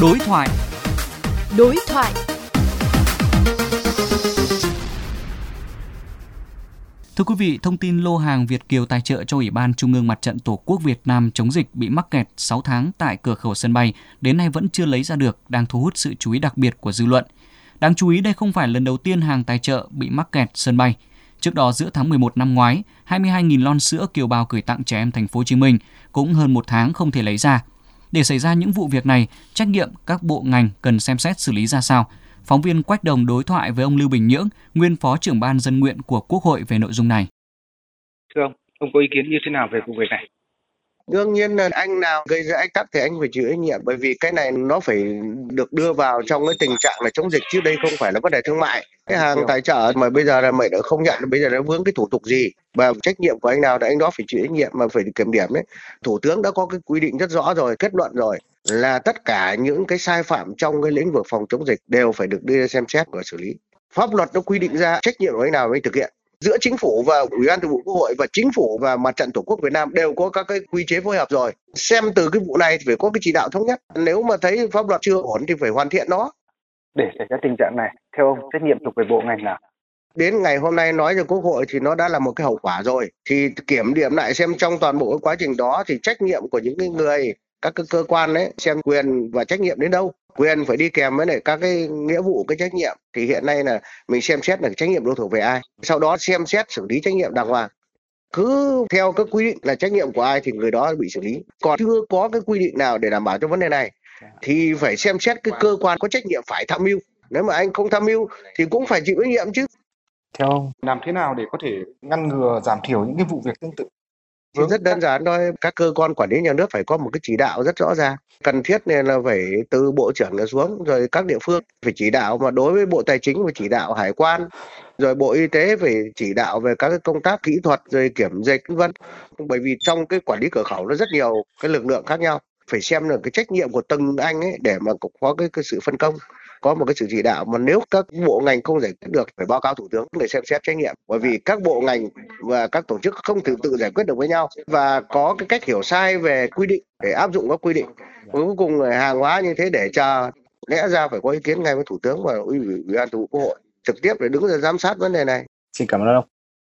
Đối thoại. Đối thoại. Thưa quý vị, thông tin lô hàng Việt Kiều tài trợ cho Ủy ban Trung ương Mặt trận Tổ quốc Việt Nam chống dịch bị mắc kẹt 6 tháng tại cửa khẩu sân bay đến nay vẫn chưa lấy ra được, đang thu hút sự chú ý đặc biệt của dư luận. Đáng chú ý đây không phải lần đầu tiên hàng tài trợ bị mắc kẹt sân bay. Trước đó giữa tháng 11 năm ngoái, 22.000 lon sữa kiều bào gửi tặng trẻ em thành phố Hồ Chí Minh cũng hơn một tháng không thể lấy ra. Để xảy ra những vụ việc này, trách nhiệm các bộ ngành cần xem xét xử lý ra sao. Phóng viên Quách Đồng đối thoại với ông Lưu Bình Nhưỡng, nguyên phó trưởng ban dân nguyện của Quốc hội về nội dung này. Thưa ông, ông có ý kiến như thế nào về vụ việc này? đương nhiên là anh nào gây ra ách tắc thì anh phải chịu trách nhiệm bởi vì cái này nó phải được đưa vào trong cái tình trạng là chống dịch chứ đây không phải là vấn đề thương mại cái hàng tài trợ mà bây giờ là mày đã không nhận bây giờ nó vướng cái thủ tục gì và trách nhiệm của anh nào thì anh đó phải chịu trách nhiệm mà phải kiểm điểm đấy thủ tướng đã có cái quy định rất rõ rồi, kết luận rồi, là tất cả những cái sai phạm trong cái lĩnh vực phòng chống dịch đều phải được đưa ra xem xét và xử lý. Pháp luật nó quy định ra trách nhiệm của anh nào mới thực hiện. Giữa chính phủ và ủy ban thường vụ quốc hội và chính phủ và mặt trận tổ quốc việt nam đều có các cái quy chế phối hợp rồi. Xem từ cái vụ này thì phải có cái chỉ đạo thống nhất. Nếu mà thấy pháp luật chưa ổn thì phải hoàn thiện nó. Để xảy ra tình trạng này, theo ông, trách nhiệm thuộc về bộ ngành nào? Đến ngày hôm nay nói cho quốc hội thì nó đã là một cái hậu quả rồi. Thì kiểm điểm lại xem trong toàn bộ cái quá trình đó thì trách nhiệm của những cái người, các cái cơ quan đấy xem quyền và trách nhiệm đến đâu. Quyền phải đi kèm với lại các cái nghĩa vụ, cái trách nhiệm. Thì hiện nay là mình xem xét là trách nhiệm đô thuộc về ai. Sau đó xem xét xử lý trách nhiệm đàng hoàng. Cứ theo các quy định là trách nhiệm của ai thì người đó bị xử lý. Còn chưa có cái quy định nào để đảm bảo cho vấn đề này, thì phải xem xét cái cơ quan có trách nhiệm phải tham mưu. Nếu mà anh không tham mưu thì cũng phải chịu trách nhiệm chứ theo ông? Làm thế nào để có thể ngăn ngừa giảm thiểu những cái vụ việc tương tự? Thì rất đơn giản thôi các cơ quan quản lý nhà nước phải có một cái chỉ đạo rất rõ ràng. Cần thiết nên là phải từ bộ trưởng trở xuống rồi các địa phương phải chỉ đạo mà đối với bộ tài chính phải chỉ đạo hải quan rồi bộ y tế phải chỉ đạo về các cái công tác kỹ thuật rồi kiểm dịch vân bởi vì trong cái quản lý cửa khẩu nó rất nhiều cái lực lượng khác nhau phải xem được cái trách nhiệm của từng anh ấy để mà có cái, cái sự phân công có một cái sự chỉ đạo mà nếu các bộ ngành không giải quyết được, phải báo cáo thủ tướng để xem xét trách nhiệm. Bởi vì các bộ ngành và các tổ chức không thể tự giải quyết được với nhau và có cái cách hiểu sai về quy định, để áp dụng các quy định. Cuối cùng là hàng hóa như thế để chờ, lẽ ra phải có ý kiến ngay với thủ tướng và ủy ban thường vụ quốc hội trực tiếp để đứng ra giám sát vấn đề này. Xin cảm ơn ông.